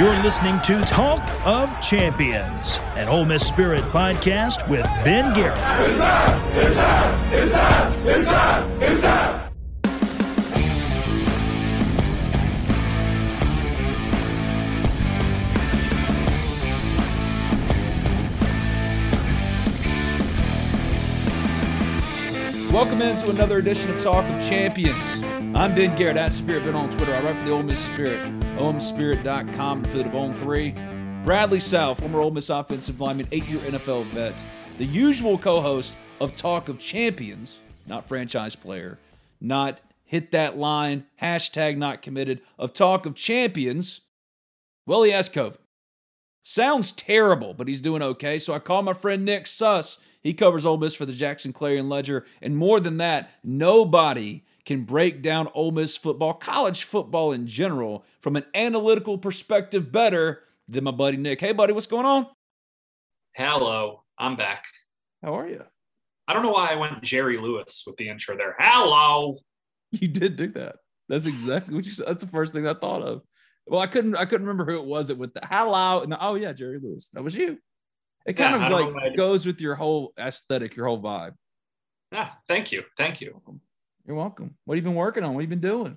You're listening to Talk of Champions, an Ole Miss Spirit podcast with Ben Garrett. It's! It's! It's! It's! It's! Welcome into another edition of Talk of Champions. I'm Ben Garrett, at Spirit Ben on Twitter. I write for the Ole Miss Spirit, omspirit.com, affiliate of On 3. Bradley Sowell, former Ole Miss offensive lineman, eight-year NFL vet, the usual co-host of Talk of Champions, not franchise player, not hit that line, hashtag not committed, of Talk of Champions. Well, he has COVID. Sounds terrible, but he's doing okay. So I call my friend Nick Suss. He covers Ole Miss for the Jackson Clarion Ledger. And more than that, nobody can break down Ole Miss football, college football in general, from an analytical perspective better than my buddy Nick. Hey, buddy, what's going on? Hello, I'm back. How are you? I don't know why I went Jerry Lewis with the intro there. Hello. You did do that. That's exactly what you said. That's the first thing I thought of. Well, I couldn't I couldn't remember who it was that with the hello. And the, oh yeah, Jerry Lewis. That was you. It kind Yeah, of don't know what I like goes with your whole aesthetic, your whole vibe. Ah, thank you. Thank you. You're welcome. What have you been working on? What have you been doing?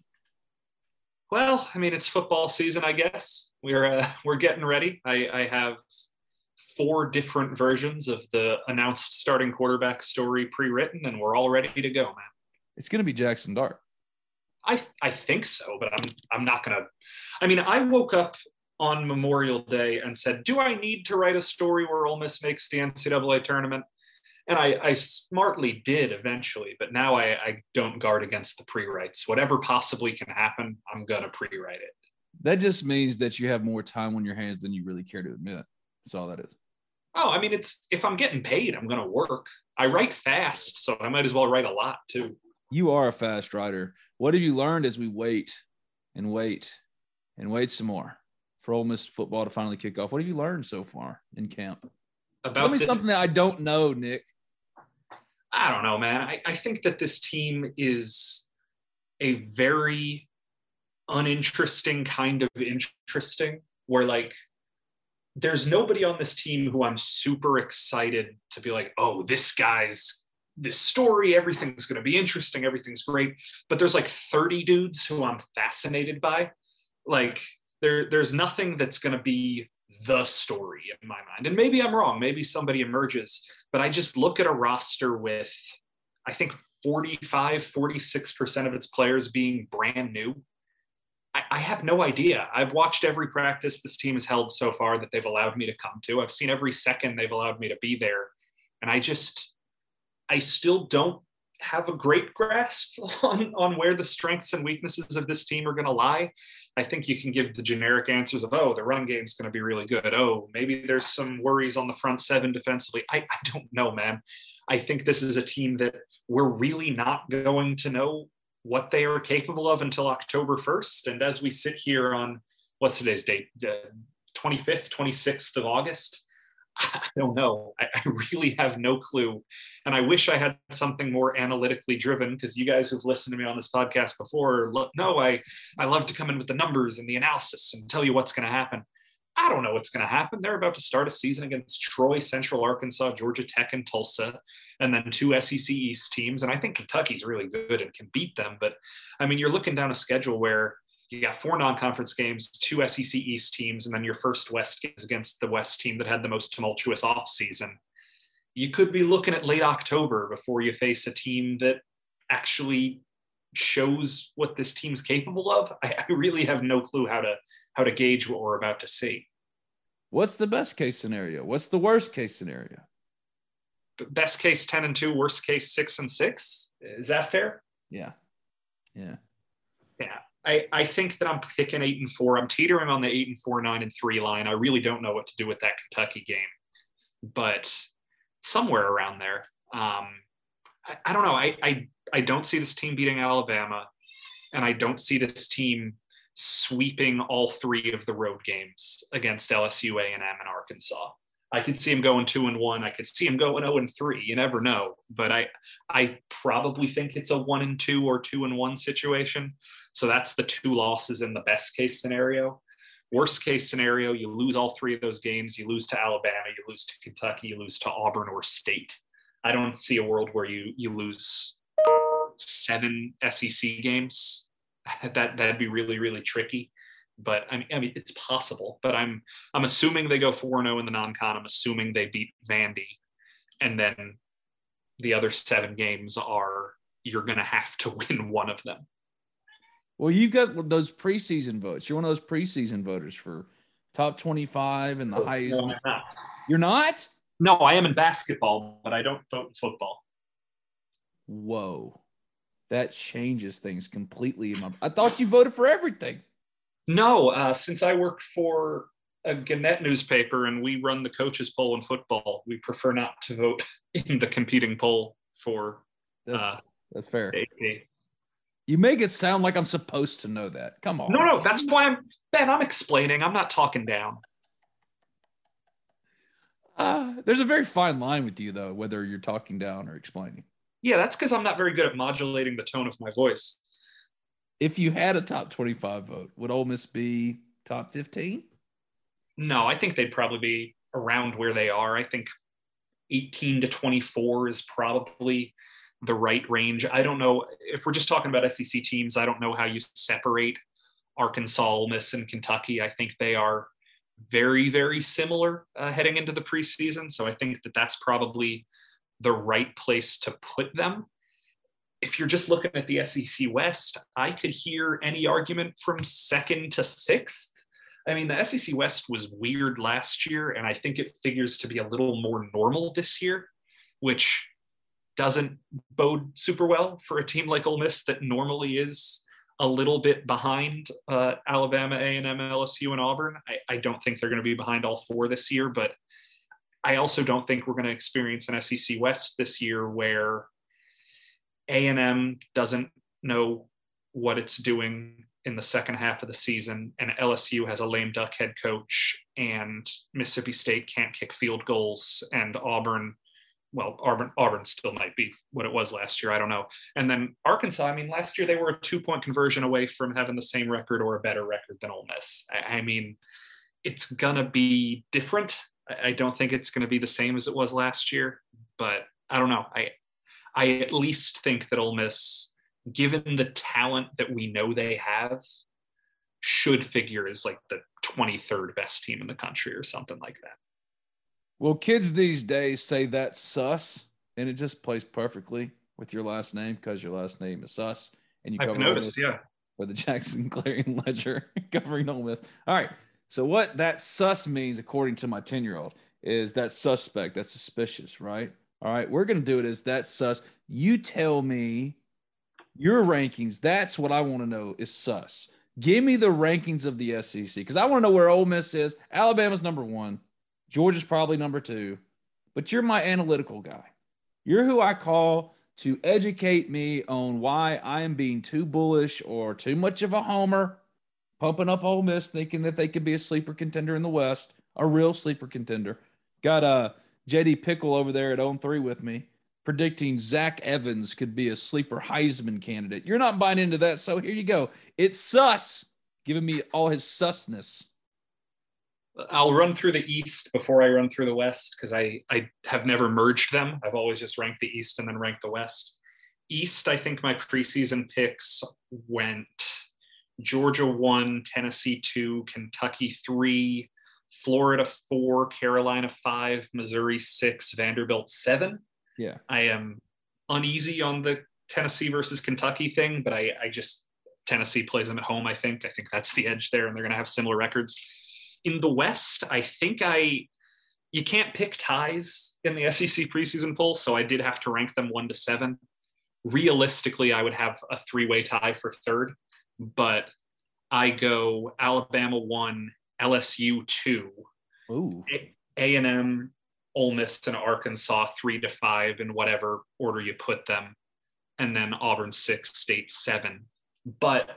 Well, I mean, it's football season, I guess. We're uh, we're getting ready. I, I have four different versions of the announced starting quarterback story pre-written, and we're all ready to go, man. It's gonna be Jaxson Dart. I I think so, but I'm I'm not gonna. I mean, I woke up on Memorial Day and said, "Do I need to write a story where Ole Miss makes the NCAA tournament?" And I, I smartly did eventually, but now I, I don't guard against the pre-writes. Whatever possibly can happen, I'm gonna pre-write it. That just means that you have more time on your hands than you really care to admit. That's all that is. Oh, I mean, it's if I'm getting paid, I'm gonna work. I write fast, so I might as well write a lot too. You are a fast writer. What have you learned as we wait and wait and wait some more for Ole Miss football to finally kick off? What have you learned so far in camp? About Tell me this- something that I don't know, Nick. I don't know, man. I, I think that this team is a very uninteresting kind of interesting, where like there's nobody on this team who I'm super excited to be like, oh, this guy's this story, everything's going to be interesting, everything's great. But there's like 30 dudes who I'm fascinated by. Like there, there's nothing that's going to be the story in my mind. And maybe I'm wrong. Maybe somebody emerges, but I just look at a roster with, I think 45, 46% of its players being brand new. I, I have no idea. I've watched every practice this team has held so far that they've allowed me to come to. I've seen every second they've allowed me to be there. And I just, I still don't have a great grasp on, on where the strengths and weaknesses of this team are going to lie. I think you can give the generic answers of, oh, the run game's going to be really good. Oh, maybe there's some worries on the front seven defensively. I, I don't know, man. I think this is a team that we're really not going to know what they are capable of until October 1st. And as we sit here on what's today's date? Uh, 25th, 26th of August. I don't know. I, I really have no clue. And I wish I had something more analytically driven because you guys who've listened to me on this podcast before know I, I love to come in with the numbers and the analysis and tell you what's going to happen. I don't know what's going to happen. They're about to start a season against Troy, Central Arkansas, Georgia Tech, and Tulsa, and then two SEC East teams. And I think Kentucky's really good and can beat them. But I mean, you're looking down a schedule where you got four non-conference games, two SEC East teams, and then your first West games against the West team that had the most tumultuous offseason. You could be looking at late October before you face a team that actually shows what this team's capable of. I, I really have no clue how to how to gauge what we're about to see. What's the best case scenario? What's the worst case scenario? Best case 10 and 2, worst case 6 and 6. Is that fair? Yeah. Yeah. Yeah. I, I think that I'm picking eight and four. I'm teetering on the eight and four, nine and three line. I really don't know what to do with that Kentucky game, but somewhere around there. Um, I, I don't know. I, I I don't see this team beating Alabama, and I don't see this team sweeping all three of the road games against LSU, A and M, and Arkansas. I could see him going two and one. I could see him going zero oh and three. You never know, but I I probably think it's a one and two or two and one situation. So that's the two losses in the best case scenario. Worst case scenario, you lose all three of those games. You lose to Alabama, you lose to Kentucky, you lose to Auburn or State. I don't see a world where you you lose seven SEC games. that that'd be really really tricky. But I mean, I mean, it's possible. But I'm I'm assuming they go four zero oh in the non-con. I'm assuming they beat Vandy, and then the other seven games are you're going to have to win one of them. Well, you got those preseason votes. You're one of those preseason voters for top 25 and the oh, highest. No, not. You're not? No, I am in basketball, but I don't vote in football. Whoa. That changes things completely. I thought you voted for everything. No, uh, since I work for a Gannett newspaper and we run the coaches poll in football, we prefer not to vote in the competing poll for. That's, uh, that's fair. AP. You make it sound like I'm supposed to know that. Come on. No, no, that's why I'm Ben. I'm explaining. I'm not talking down. Uh, there's a very fine line with you, though, whether you're talking down or explaining. Yeah, that's because I'm not very good at modulating the tone of my voice. If you had a top 25 vote, would Ole Miss be top 15? No, I think they'd probably be around where they are. I think 18 to 24 is probably the right range. I don't know if we're just talking about SEC teams. I don't know how you separate Arkansas, Ole Miss, and Kentucky. I think they are very, very similar uh, heading into the preseason. So I think that that's probably the right place to put them. If you're just looking at the SEC West, I could hear any argument from second to sixth. I mean, the SEC West was weird last year, and I think it figures to be a little more normal this year, which doesn't bode super well for a team like Ole Miss that normally is a little bit behind uh, Alabama, A&M, LSU, and Auburn. I, I don't think they're going to be behind all four this year, but I also don't think we're going to experience an SEC West this year where A&M doesn't know what it's doing in the second half of the season and LSU has a lame duck head coach and Mississippi State can't kick field goals and Auburn well, Auburn, Auburn still might be what it was last year. I don't know. And then Arkansas, I mean, last year they were a two point conversion away from having the same record or a better record than Ole Miss. I, I mean, it's going to be different. I, I don't think it's going to be the same as it was last year, but I don't know. I, I at least think that Ole Miss, given the talent that we know they have, should figure as like the 23rd best team in the country or something like that. Well, kids these days say that's sus, and it just plays perfectly with your last name because your last name is Suss, and you I've noticed, yeah, for the Jackson Clarion Ledger covering Ole Miss. All right, so what that sus means, according to my ten-year-old, is that suspect, that's suspicious, right? All right, we're gonna do it as that sus. You tell me your rankings. That's what I want to know is sus. Give me the rankings of the SEC because I want to know where Ole Miss is. Alabama's number one. Georgia's probably number two, but you're my analytical guy. You're who I call to educate me on why I am being too bullish or too much of a homer, pumping up Ole Miss, thinking that they could be a sleeper contender in the West, a real sleeper contender. Got a uh, JD PicKell over there at on 3 with me, predicting Zach Evans could be a sleeper Heisman candidate. You're not buying into that, so here you go. It's sus, giving me all his susness. I'll run through the East before I run through the West because I, I have never merged them. I've always just ranked the East and then ranked the West. East, I think my preseason picks went Georgia one, Tennessee two, Kentucky three, Florida four, Carolina five, Missouri six, Vanderbilt seven. Yeah. I am uneasy on the Tennessee versus Kentucky thing, but I, I just Tennessee plays them at home, I think. I think that's the edge there, and they're gonna have similar records in the West, I think I you can't pick ties in the SEC preseason poll, so I did have to rank them one to seven. Realistically, I would have a three-way tie for third, but I go Alabama one, LSU two, Ooh. A and M, Ole Miss, and Arkansas three to five in whatever order you put them, and then Auburn six, State seven. But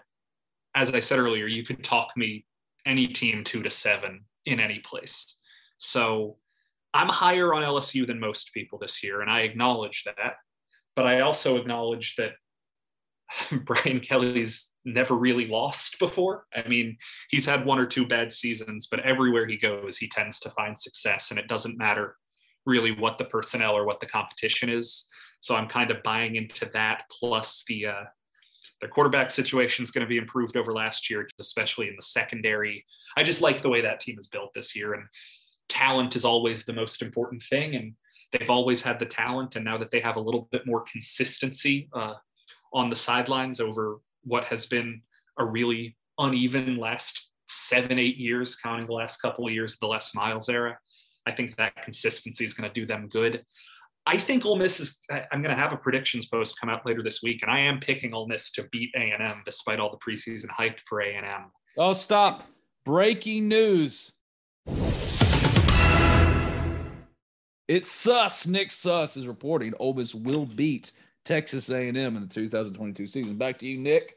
as I said earlier, you could talk me any team two to seven in any place. So I'm higher on LSU than most people this year, and I acknowledge that. But I also acknowledge that Brian Kelly's never really lost before. I mean, he's had one or two bad seasons, but everywhere he goes, he tends to find success, and it doesn't matter really what the personnel or what the competition is. So I'm kind of buying into that. Plus the uh, their quarterback situation is going to be improved over last year, especially in the secondary. I just like the way that team is built this year, and talent is always the most important thing. And they've always had the talent, and now that they have a little bit more consistency uh, on the sidelines over what has been a really uneven last seven, eight years, counting the last couple of years of the Les Miles era. I think that consistency is going to do them good. I think Ole Miss is. I'm going to have a predictions post come out later this week, and I am picking Ole Miss to beat A and M despite all the preseason hype for A and M. Oh, stop! Breaking news. It's Sus. Nick Suss is reporting Ole Miss will beat Texas A&M in the 2022 season. Back to you, Nick.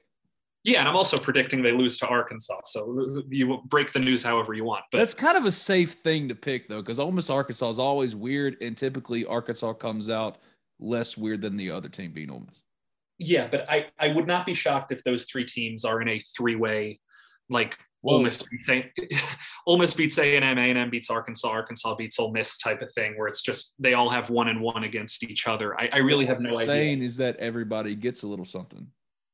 Yeah, and I'm also predicting they lose to Arkansas. So you break the news however you want. But that's kind of a safe thing to pick though, because Ole Miss Arkansas is always weird, and typically Arkansas comes out less weird than the other team being Ole Miss. Yeah, but I I would not be shocked if those three teams are in a three way, like Ole Miss beats A, Ole Miss beats A and M, A and M beats Arkansas, Arkansas beats Ole Miss type of thing, where it's just they all have one and one against each other. I, I really have no idea. Saying is that everybody gets a little something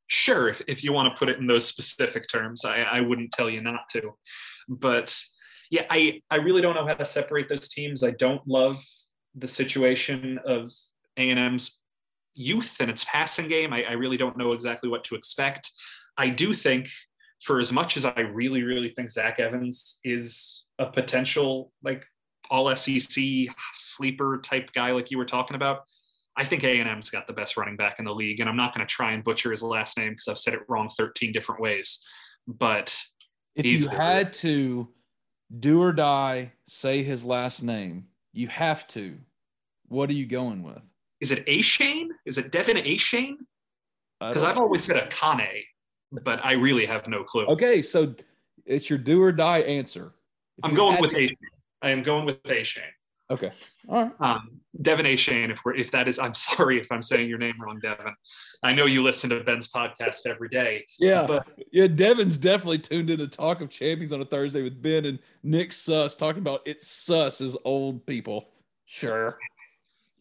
sure if, if you want to put it in those specific terms I, I wouldn't tell you not to. But yeah I, I really don't know how to separate those teams. I don't love the situation of a&m's youth and its passing game. I, I really don't know exactly what to expect. I do think for as much as i really really think zach evans is a potential like all sec sleeper type guy like you were talking about I think A&M's got the best running back in the league, and I'm not going to try and butcher his last name because I've said it wrong 13 different ways. But if you had to do or die say his last name, you have to. What are you going with? Is it Achane? Is it Devin Achane? Because I've always said a Kane, but I really have no clue. Okay, so it's your do or die answer. If I'm going with to- Achane. I am going with Achane. Okay. All right. Um, Devin A. Shane, if we're if that is, I'm sorry if I'm saying your name wrong, Devin. I know you listen to Ben's podcast every day. Yeah. But yeah, Devin's definitely tuned in to Talk of Champions on a Thursday with Ben and Nick Suss talking about it's sus as old people. Sure.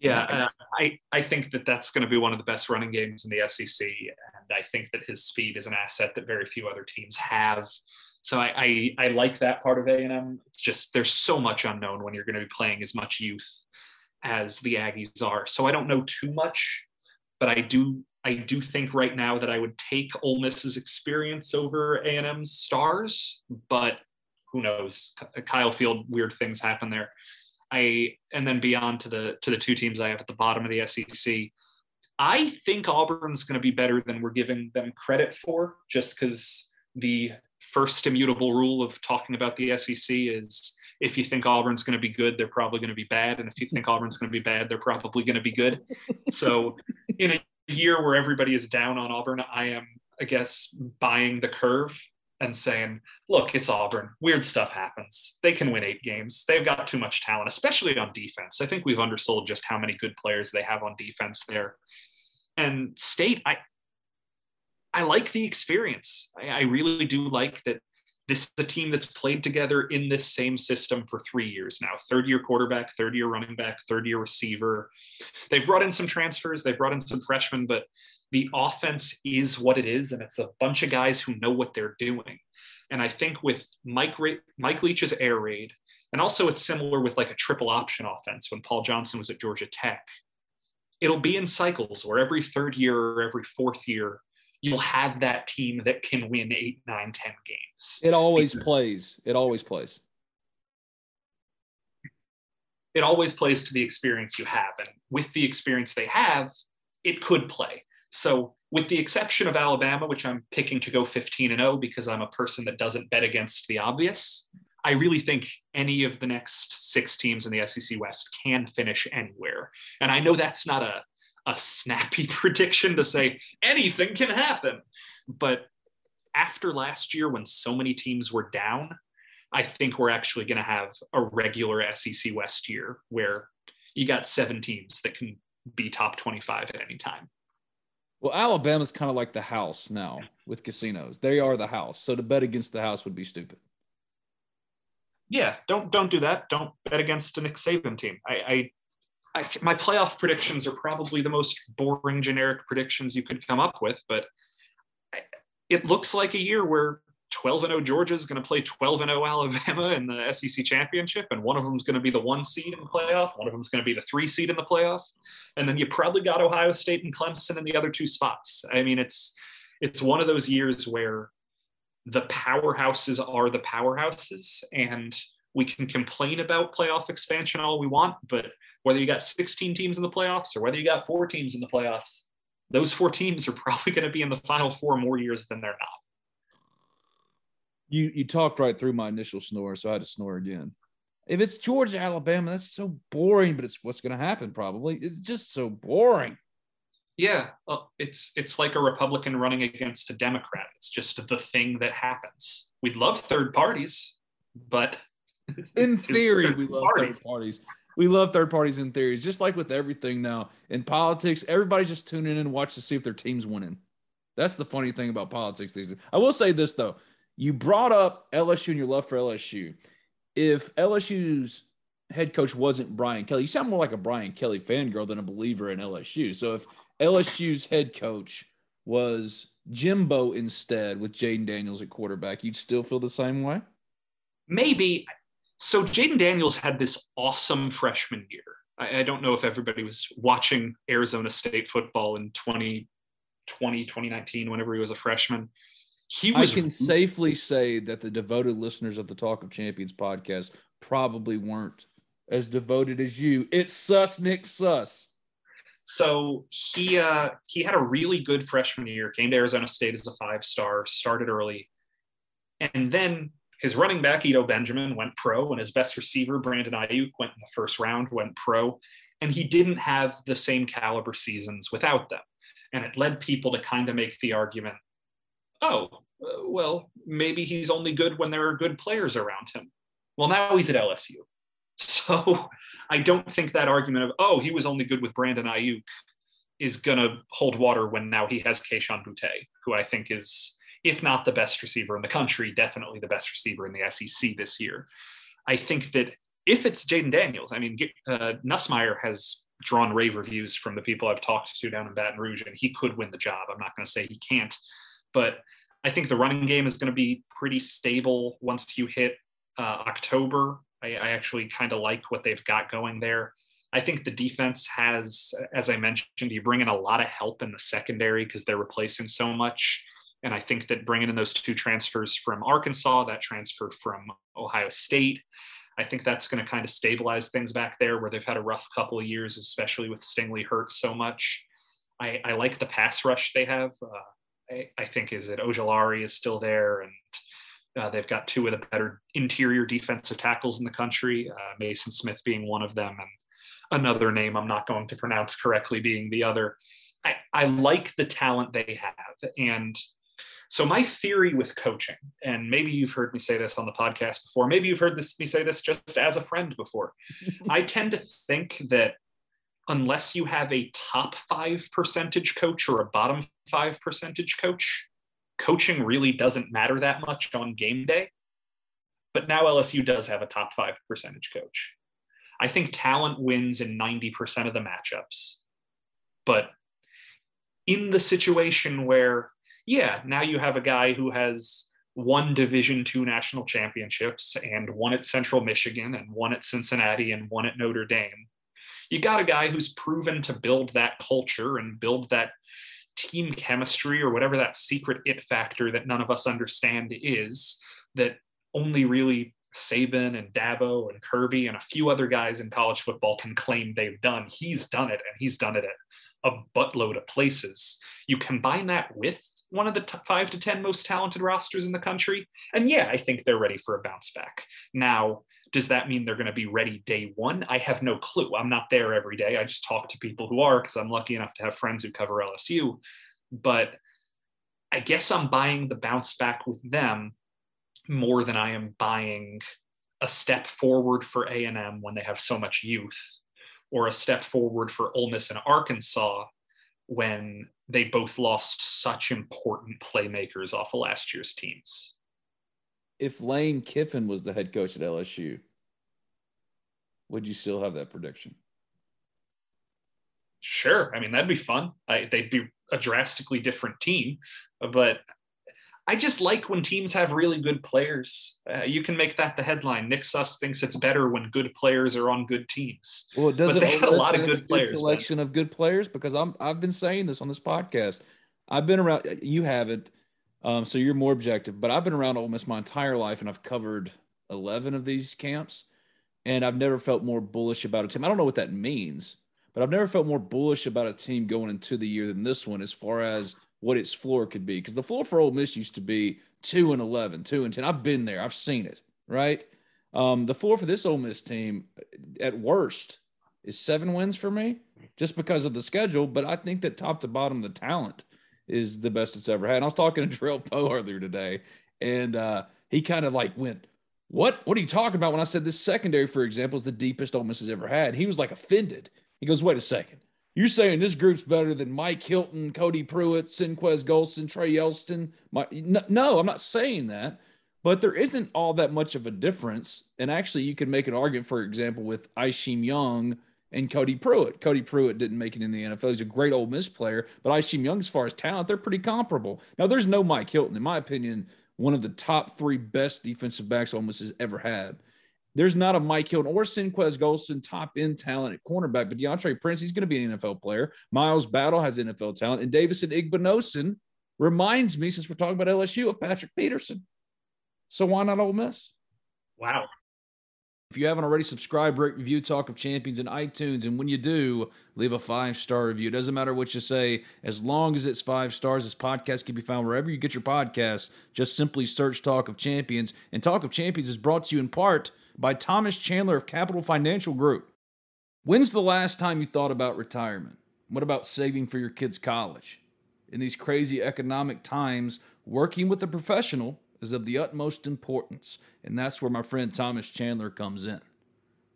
Yeah, nice. uh, I, I think that that's going to be one of the best running games in the SEC. And I think that his speed is an asset that very few other teams have. So I, I, I like that part of A&M. It's just there's so much unknown when you're going to be playing as much youth as the Aggies are. So I don't know too much, but I do I do think right now that I would take Ole Miss's experience over A&M's stars, but who knows? Kyle Field, weird things happen there. I and then beyond to the to the two teams I have at the bottom of the SEC. I think Auburn's going to be better than we're giving them credit for, just because the first immutable rule of talking about the SEC is if you think Auburn's going to be good, they're probably going to be bad. And if you think Auburn's going to be bad, they're probably going to be good. So in a year where everybody is down on Auburn, I am, I guess, buying the curve and saying, look, it's Auburn. Weird stuff happens. They can win eight games. They've got too much talent, especially on defense. I think we've undersold just how many good players they have on defense there. And State, I, I like the experience. I, I really do like that this is a team that's played together in this same system for three years now. Third year quarterback third year running back third year receiver. They've brought in some transfers they've brought in some freshmen but the offense is what it is and it's a bunch of guys who know what they're doing. And i think with mike mike leach's air raid and also it's similar with like a triple option offense when paul johnson was at georgia tech it'll be in cycles where every third year or every fourth year you'll have that team that can win eight, nine, ten games. It always plays. It always plays. It always plays to the experience you have. And with the experience they have, it could play. So with the exception of Alabama, which I'm picking to go 15 and 0 because I'm a person that doesn't bet against the obvious. I really think any of the next six teams in the SEC West can finish anywhere. And I know that's not a, a snappy prediction to say anything can happen. But after last year, when so many teams were down, I think we're actually going to have a regular SEC West year where you got seven teams that can be top 25 at any time. Well, Alabama's kind of like the house now with casinos. They are the house. So to bet against the house would be stupid yeah, don't don't do that. Don't bet against a Nick Saban team. I, I, I, my playoff predictions are probably the most boring generic predictions you could come up with, but it looks like a year where 12 and 0 Georgia is going to play 12 and 0 Alabama in the SEC championship, and one of them is going to be the one seed in the playoff, one of them is going to be the three seed in the playoff, and then you probably got Ohio State and Clemson in the other two spots. I mean, it's it's one of those years where the powerhouses are the powerhouses and we can complain about playoff expansion all we want but whether you got 16 teams in the playoffs or whether you got four teams in the playoffs those four teams are probably going to be in the final four more years than they're not you you talked right through my initial snore so i had to snore again if it's georgia alabama that's so boring but it's what's going to happen probably it's just so boring yeah, well, it's it's like a Republican running against a Democrat. It's just the thing that happens. We'd love third parties, but in theory, we love parties. third parties. We love third parties in theories, just like with everything now in politics. Everybody's just tuning in and watch to see if their team's winning. That's the funny thing about politics these days. I will say this though: you brought up LSU and your love for LSU. If LSU's head coach wasn't Brian Kelly, you sound more like a Brian Kelly fangirl than a believer in LSU. So if LSU's head coach was Jimbo instead with Jayden Daniels at quarterback, you'd still feel the same way? Maybe. So Jayden Daniels had this awesome freshman year. I, I, don't know if everybody was watching Arizona State football in 2020, 2019, whenever he was a freshman. He was, I can safely say that the devoted listeners of the Talk of Champions podcast probably weren't as devoted as you. It's sus, Nick Suss. So he uh, he had a really good freshman year. Came to Arizona State as a five star, started early, and then his running back Eno Benjamin went pro, and his best receiver Brandon Aiyuk went in the first round, went pro, and he didn't have the same caliber seasons without them, and it led people to kind of make the argument, oh, uh, well, maybe he's only good when there are good players around him. Well, now he's at LSU. So I don't think that argument of, oh, he was only good with Brandon Aiyuk is going to hold water when now he has Kayshon Boutte, who I think is, if not the best receiver in the country, definitely the best receiver in the SEC this year. I think that if it's Jayden Daniels, I mean, uh, Nussmeier has drawn rave reviews from the people I've talked to down in Baton Rouge, and he could win the job. I'm not going to say he can't, but I think the running game is going to be pretty stable once you hit uh, October. I, I actually kind of like what they've got going there. I think the defense has, as I mentioned, you bring in a lot of help in the secondary because they're replacing so much. And I think that bringing in those two transfers from Arkansas, that transfer from Ohio State, I think that's going to kind of stabilize things back there where they've had a rough couple of years, especially with Stingley hurt so much. I, I like the pass rush they have. Uh, I, I, think is that Ojulari is still there and uh, they've got two of the better interior defensive tackles in the country, uh, Maason Smith being one of them, and another name I'm not going to pronounce correctly being the other. I, I like the talent they have. And so, my theory with coaching, and maybe you've heard me say this on the podcast before, maybe you've heard this, me say this just as a friend before. I tend to think that unless you have a top five percentage coach or a bottom five percentage coach, coaching really doesn't matter that much on game day. But now LSU does have a top five percentage coach. I think talent wins in 90% of the matchups. But in the situation where, yeah, now you have a guy who has won Division two national championships and one at Central Michigan and one at Cincinnati and one at Notre Dame. You got a guy who's proven to build that culture and build that team chemistry or whatever that secret it factor that none of us understand is that only really Saban and Dabo and Kirby and a few other guys in college football can claim they've done. He's done it and he's done it at a buttload of places. You combine that with one of the t- five to 10 most talented rosters in the country. And yeah, I think they're ready for a bounce back. Now, does that mean they're going to be ready day one? I have no clue. I'm not there every day. I just talk to people who are because I'm lucky enough to have friends who cover LSU. But I guess I'm buying the bounce back with them more than I am buying a step forward for A&M when they have so much youth or a step forward for Ole Miss and Arkansas when they both lost such important playmakers off of last year's teams. If Lane Kiffin was the head coach at LSU, would you still have that prediction? Sure. I mean, that'd be fun. I, they'd be a drastically different team, but I just like when teams have really good players. Uh, you can make that the headline. Nick Suss thinks it's better when good players are on good teams. Well, it doesn't. But they had a lot of good players. Collection of good players because I'm. I've been saying this on this podcast. I've been around. You haven't, um, so you're more objective. But I've been around Ole Miss my entire life, and I've covered eleven of these camps, and I've never felt more bullish about a team. I don't know what that means, but I've never felt more bullish about a team going into the year than this one, as far as what its floor could be. Because the floor for Ole Miss used to be two and 11, two and 10. I've been there, I've seen it, right? Um, the floor for this Ole Miss team, at worst, is seven wins for me just because of the schedule. But I think that top to bottom, the talent is the best it's ever had. And I was talking to Drell Poe earlier today, and uh, he kind of like went, What? What are you talking about? When I said this secondary, for example, is the deepest Ole Miss has ever had, he was like offended. He goes, Wait a second. You're saying this group's better than Mike Hilton, Cody Prewitt, Senquez Golston, Trae Elston? My, no, I'm not saying that, but there isn't all that much of a difference. And actually, you could make an argument, for example, with Isheem Young and Cody Prewitt. Cody Prewitt didn't make it in the NFL. He's a great Ole Miss player, but Isheem Young, as far as talent, they're pretty comparable. Now, there's no Mike Hilton, in my opinion, one of the top three best defensive backs Ole Miss has ever had. There's not a Mike Hilton or Senquez Golston top end talent at cornerback, but Deantre Prince, he's going to be an NFL player. Miles Battle has NFL talent. And Davison Igbinosun reminds me, since we're talking about LSU, of Patrick Peterson. So why not Ole Miss? Wow. If you haven't already subscribed, rate, review Talk of Champions in iTunes. And when you do, leave a five star review. It doesn't matter what you say, as long as it's five stars. This podcast can be found wherever you get your podcasts. Just simply search Talk of Champions. And Talk of Champions is brought to you in part by Thomas Chandler of Capital Financial Group. When's the last time you thought about retirement? What about saving for your kids' college? In these crazy economic times, working with a professional is of the utmost importance, and that's where my friend Thomas Chandler comes in.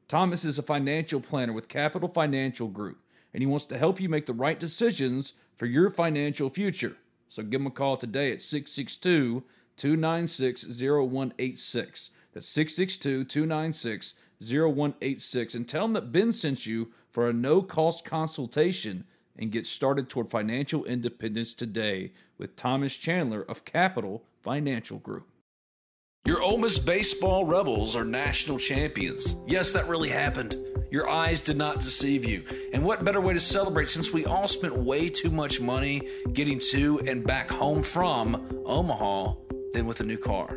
Thomas is a financial planner with Capital Financial Group, and he wants to help you make the right decisions for your financial future. So give him a call today at 662 296 0186. That's 662 296 0186 and tell them that Ben sent you for a no cost consultation and get started toward financial independence today with Thomas Chandler of Capital Financial Group. Your Ole Miss baseball Rebels are national champions. Yes, that really happened. Your eyes did not deceive you. And what better way to celebrate since we all spent way too much money getting to and back home from Omaha than with a new car?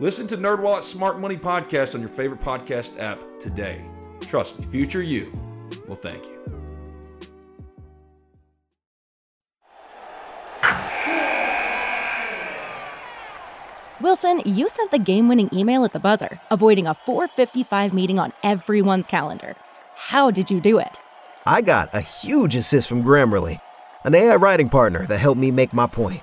Listen to NerdWallet's Smart Money Podcast on your favorite podcast app today. Trust me, future you will thank you. Wilson, you sent the game-winning email at the buzzer, avoiding a 4:55 meeting on everyone's calendar. How did you do it? I got a huge assist from Grammarly, an AI writing partner that helped me make my point.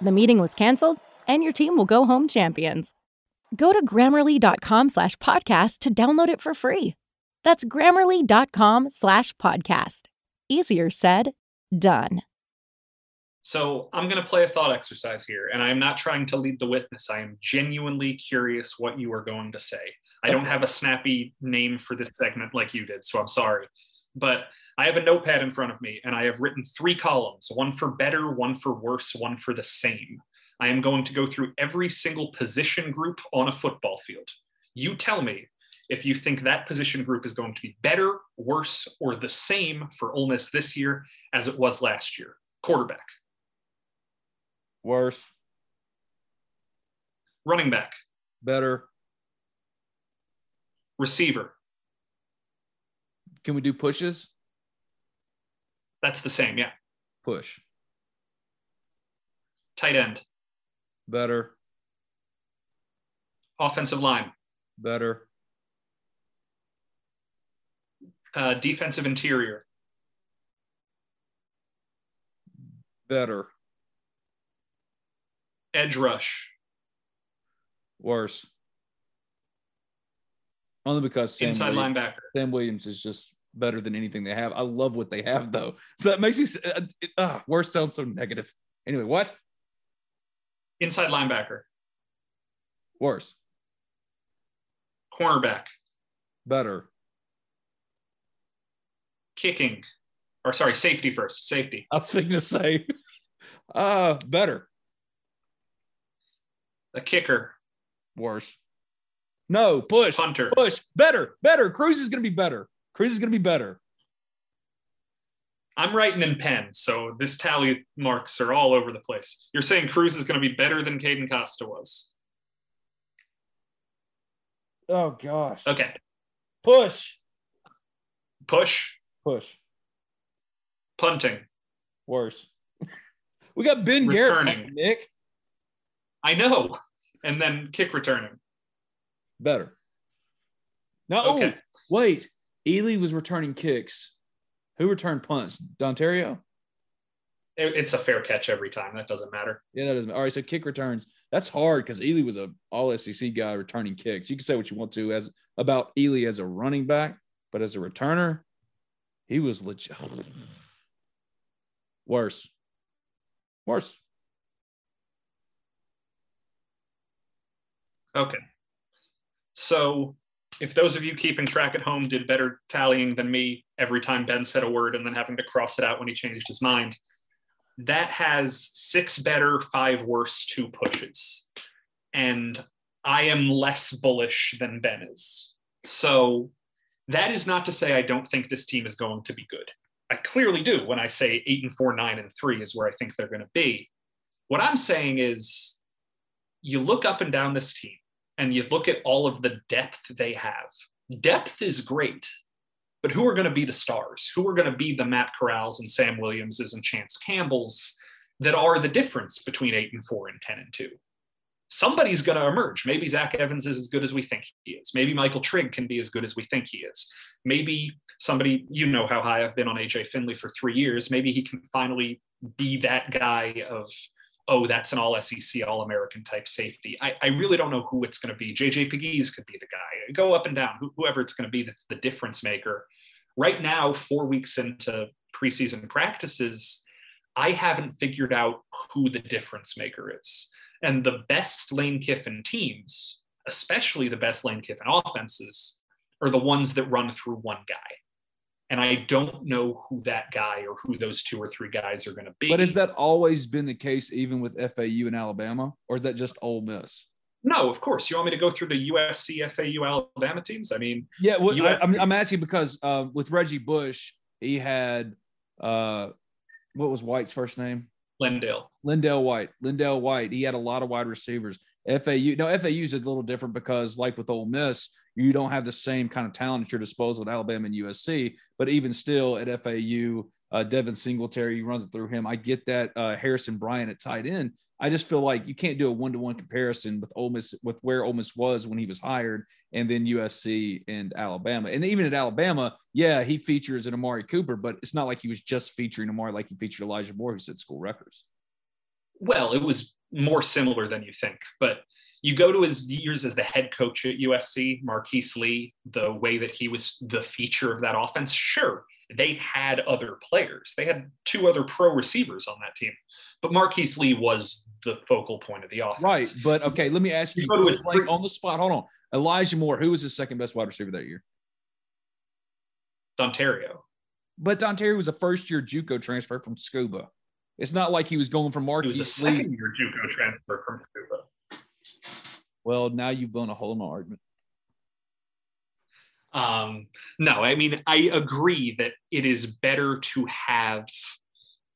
The meeting was canceled, and your team will go home champions. Go to grammarly.com slash podcast to download it for free. That's grammarly.com slash podcast. Easier said, done. So I'm going to play a thought exercise here, and I'm not trying to lead the witness. I am genuinely curious what you are going to say. I don't have a snappy name for this segment like you did, so I'm sorry. But I have a notepad in front of me, and I have written three columns one for better, one for worse, one for the same. I am going to go through every single position group on a football field. You tell me if you think that position group is going to be better, worse, or the same for Ole Miss this year as it was last year. Quarterback. Worse. Running back. Better. Receiver. Can we do pushes? That's the same, yeah. Push. Tight end. Better. Offensive line. Better. Uh, defensive interior. Better. Edge rush. Worse. Only because Sam Inside Williams, linebacker. Sam Williams is just better than anything they have. I love what they have though, so that makes me uh, it, uh, worse sounds so negative. Anyway, what Inside linebacker. worse? Cornerback. Better. Kicking. Or sorry, safety first. Safety. I was thinking to say, uh, better. A kicker. Worse. No, push. Hunter. Push. Better. Better. Cruz is going to be better. Cruz is going to be better. I'm writing in pen, so this tally marks are all over the place. You're saying Cruz is going to be better than Caden Costa was. Oh gosh. Okay. Push. Push. Push. Punting. Worse. We got Ben Garrett. Returning. Nick. I know. And then kick returning. Better. No. Oh, okay. Wait. Ealy was returning kicks. Who returned punts? Dontario? It's a fair catch every time. That doesn't matter. Yeah, that doesn't. Matter. All right, so kick returns. That's hard because Ealy was a All SEC guy returning kicks. You can say what you want to as about Ealy as a running back, but as a returner, he was legit. Worse. Worse. Okay. So if those of you keeping track at home did better tallying than me every time Ben said a word and then having to cross it out when he changed his mind, that has six better, five worse, two pushes. And I am less bullish than Ben is. So that is not to say I don't think this team is going to be good. I clearly do when I say eight and four, nine and three is where I think they're going to be. What I'm saying is you look up and down this team and you look at all of the depth they have. Depth is great, but who are going to be the stars? Who are going to be the Matt Corrals and Sam Williamses and Chance Campbells that are the difference between eight and four and 10 and two? Somebody's going to emerge. Maybe Zach Evans is as good as we think he is. Maybe Michael Trigg can be as good as we think he is. Maybe somebody, you know how high I've been on AJ Finley for three years. Maybe he can finally be that guy of oh, that's an all SEC, all American type safety. I, I, really don't know who it's going to be. JJ Pegues could be the guy. Go up and down, whoever it's going to be that's the difference maker. Right now, four weeks into preseason practices, I haven't figured out who the difference maker is. And the best Lane Kiffin teams, especially the best Lane Kiffin offenses, are the ones that run through one guy and I don't know who that guy or who those two or three guys are going to be. But has that always been the case, even with FAU and Alabama, or is that just Ole Miss? No, of course. You want me to go through the USC, FAU, Alabama teams? I mean, yeah. Well, I, am I'm asking because uh, with Reggie Bush, he had uh, what was White's first name? LenDale. LenDale White. LenDale White. He had a lot of wide receivers. FAU. No, FAU is a little different because, like with Ole Miss, you don't have the same kind of talent at your disposal at Alabama and USC. But even still at FAU, uh, Devin Singletary runs it through him. I get that uh, Harrison Bryant at tight end. I just feel like you can't do a one to one comparison with Ole Miss with where Ole Miss was when he was hired, and then USC and Alabama. And even at Alabama, yeah, he features an Amari Cooper, but it's not like he was just featuring Amari like he featured Elijah Moore, who set school records. Well, it was more similar than you think, but you go to his years as the head coach at USC, Marquise Lee, the way that he was the feature of that offense, sure, they had other players. They had two other pro receivers on that team, but Marquise Lee was the focal point of the offense. Right. But okay, let me ask you, you go to on the spot. Hold on. Elijah Moore, who was his second best wide receiver that year? Dontario. But Dontario was a first year JUCO transfer from Scooba. It's not like he was going from Marquise He was a second year JUCO transfer from Scooba. Well, now you've blown a hole in my argument. Um, no, I mean, I agree that it is better to have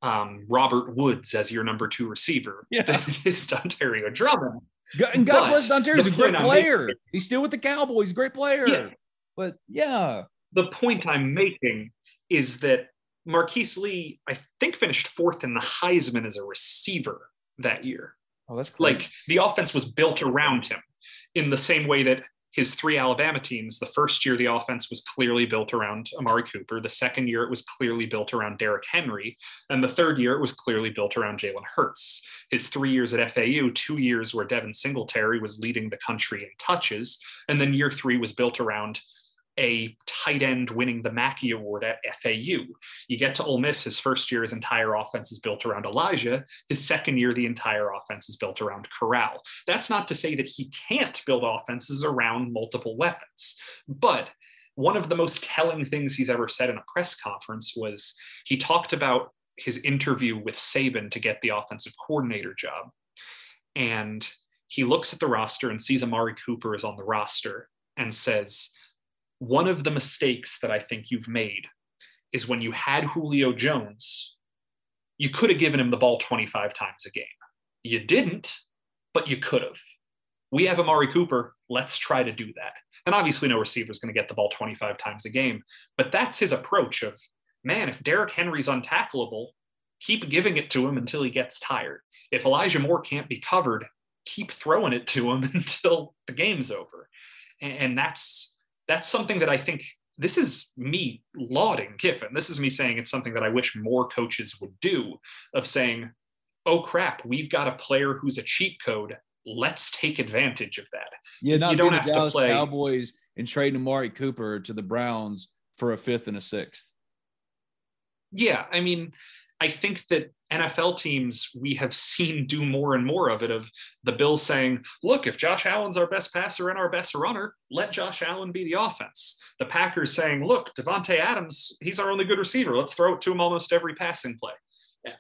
um, Robert Woods as your number two receiver yeah. than it is Dontario Drummond. God, and God bless. He's a great player. He's still with the Cowboys. Great player. Yeah. But yeah. The point I'm making is that Marquise Lee, I think, finished fourth in the Heisman as a receiver that year. Oh, that's great. like the offense was built around him in the same way that his three Alabama teams, the first year the offense was clearly built around Amari Cooper. The second year it was clearly built around Derrick Henry. And the third year it was clearly built around Jalen Hurts. His three years at FAU, two years where Devin Singletary was leading the country in touches. And then year three was built around a tight end winning the Mackey Award at FAU. You get to Ole Miss, his first year, his entire offense is built around Elijah. His second year, the entire offense is built around Corral. That's not to say that he can't build offenses around multiple weapons, but one of the most telling things he's ever said in a press conference was he talked about his interview with Saban to get the offensive coordinator job. And he looks at the roster and sees Amari Cooper is on the roster and says, one of the mistakes that I think you've made is when you had Julio Jones, you could have given him the ball 25 times a game. You didn't, but you could have. We have Amari Cooper. Let's try to do that. And obviously, no receiver is going to get the ball 25 times a game, but that's his approach of, man, if Derrick Henry's untackleable, keep giving it to him until he gets tired. If Elijah Moore can't be covered, keep throwing it to him until the game's over. And that's that's something that I think this is me lauding Kiffin. This is me saying it's something that I wish more coaches would do of saying, oh crap, we've got a player who's a cheat code. Let's take advantage of that. Yeah, not you don't have Dallas to play Cowboys and trading Amari Cooper to the Browns for a fifth and a sixth. Yeah, I mean, I think that NFL teams we have seen do more and more of it of the Bills saying, look, if Josh Allen's our best passer and our best runner, let Josh Allen be the offense. The Packers saying, look, Davante Adams, he's our only good receiver. Let's throw it to him almost every passing play.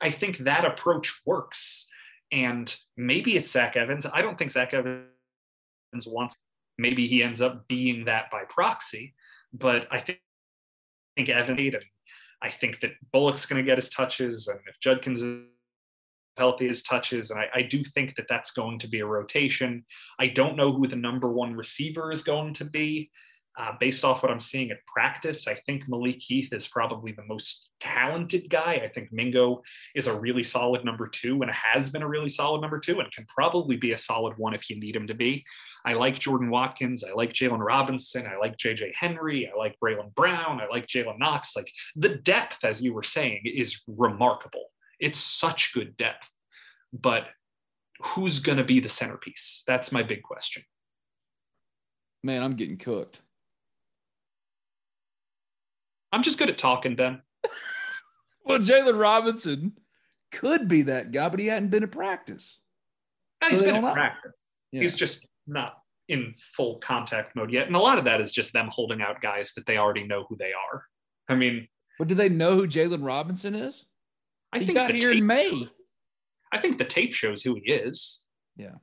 I think that approach works. And maybe it's Zach Evans. I don't think Zach Evans wants, maybe he ends up being that by proxy, but I think, I think Evans I think that Bullock's going to get his touches, and if Judkins is healthy, his touches, and I, I, do think that that's going to be a rotation. I don't know who the number one receiver is going to be. Uh, based off what I'm seeing at practice, I think Malik Heath is probably the most talented guy. I think Mingo is a really solid number two and has been a really solid number two and can probably be a solid one if you need him to be. I like Jordan Watkins. I like Jaylon Robinson. I like JJ Henry. I like Braylon Brown. I like Jalen Knox. Like the depth, as you were saying, is remarkable. It's such good depth. But who's going to be the centerpiece? That's my big question. Man, I'm getting cooked. I'm just good at talking, Ben. well, Jaylon Robinson could be that guy, but he hadn't been in practice. So he's been in know. practice. Yeah. He's just not in full contact mode yet. And a lot of that is just them holding out guys that they already know who they are. I mean, but do they know who Jaylon Robinson is? I he think got here in May. Shows, I think the tape shows who he is. Yeah.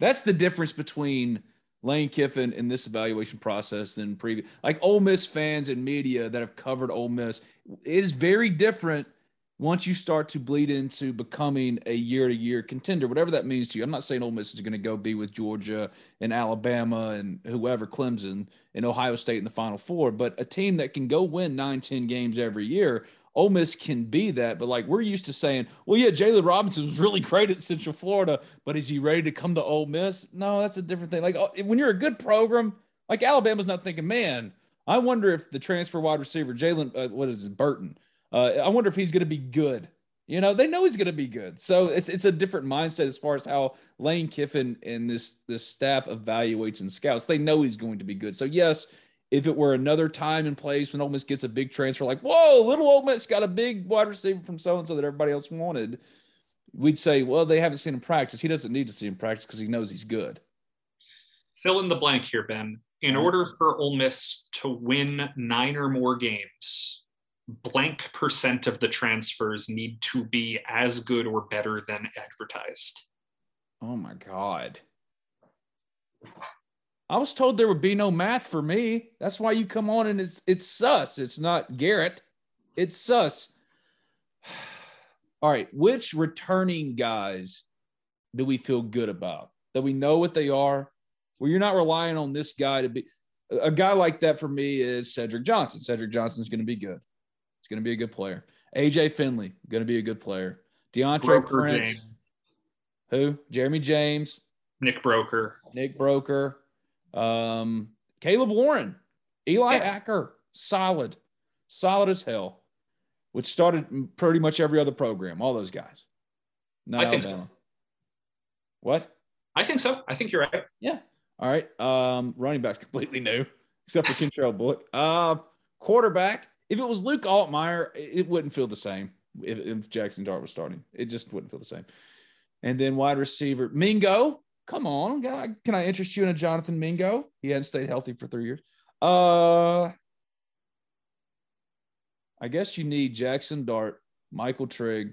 That's the difference between Lane Kiffin in this evaluation process than previous. Like Ole Miss fans and media that have covered Ole Miss, it is very different once you start to bleed into becoming a year to year contender, whatever that means to you. I'm not saying Ole Miss is going to go be with Georgia and Alabama and whoever, Clemson and Ohio State in the Final Four, but a team that can go win nine, 10 games every year. Ole Miss can be that, but like we're used to saying, well, yeah, Jaylon Robinson was really great at Central Florida, but is he ready to come to Ole Miss? No, that's a different thing. Like uh, when you're a good program, like Alabama's not thinking, man, I wonder if the transfer wide receiver Jalen, uh, what is it, Burton, uh, I wonder if he's going to be good. You know, they know he's going to be good. So it's it's a different mindset as far as how Lane Kiffin and this this staff evaluates and scouts. They know he's going to be good. So yes, if it were another time and place when Ole Miss gets a big transfer, like whoa, little Ole Miss got a big wide receiver from so and so that everybody else wanted, we'd say, well, they haven't seen him practice. He doesn't need to see him practice because he knows he's good. Fill in the blank here, Ben. In order for Ole Miss to win nine or more games, blank percent of the transfers need to be as good or better than advertised. Oh my God. I was told there would be no math for me. That's why you come on and it's it's sus. It's not Garrett. It's sus. All right, which returning guys do we feel good about? That we know what they are? Where you're not relying on this guy to be a guy like that for me is Cedric Johnson. Cedric Johnson's going to be good. He's going to be a good player. AJ Finley, going to be a good player. Deantre Broker Prince. James. Who? Jeremy James. Nick Broeker, Nick Broeker. Um, Caleb Warren. Eli yeah. Acker. Solid. Solid as hell. Which started pretty much every other program. All those guys. Not I Alabama. So. What? I think so. I think you're right. Yeah. All right. Um, running back's completely new, except for Kentrell Bullock. Uh, quarterback if it was Luke Altmyer, it wouldn't feel the same if, if Jaxson Dart was starting. It just wouldn't feel the same. And then wide receiver, Mingo. Come on, can I interest you in a Jonathan Mingo? He hadn't stayed healthy for three years. Uh, I guess you need Jaxson Dart, Michael Trigg.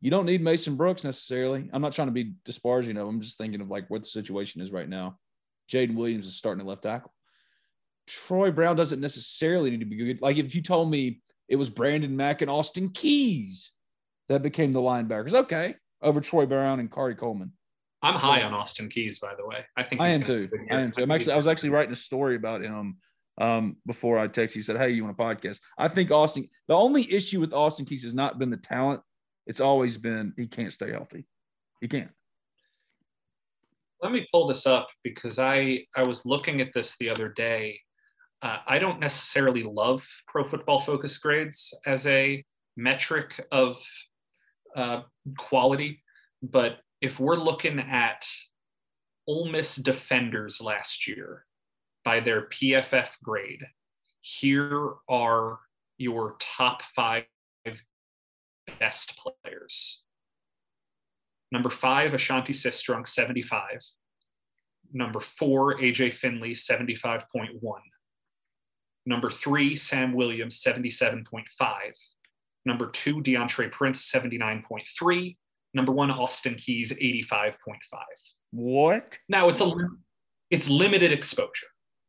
You don't need Mason Brooks necessarily. I'm not trying to be disparaging of. I'm just thinking of like what the situation is right now. Jayden Williams is starting at left tackle. Troy Brown doesn't necessarily need to be good. Like if you told me it was Brandon Mack and Austin Keys that became the linebackers, okay, over Troy Brown and Khari Coleman. I'm high on Austin Keys, by the way. I think I am too. I am too. I'm actually I was actually writing a story about him um, before I texted you. Said, "Hey, you want a podcast?" I think Austin. The only issue with Austin Keys has not been the talent. It's always been he can't stay healthy. He can't. Let me pull this up because I I was looking at this the other day uh, I don't necessarily love pro football focus grades as a metric of uh, quality, but if we're looking at Ole Miss defenders last year by their PFF grade, here are your top five best players. Number five, Ashanti Cistrunk, 75. Number four, AJ Finley, 75.1. Number three, Sam Williams, 77.5. Number two, Deantre Prince, 79.3. Number one, Austin Keys, 85.5. What? Now it's a it's limited exposure.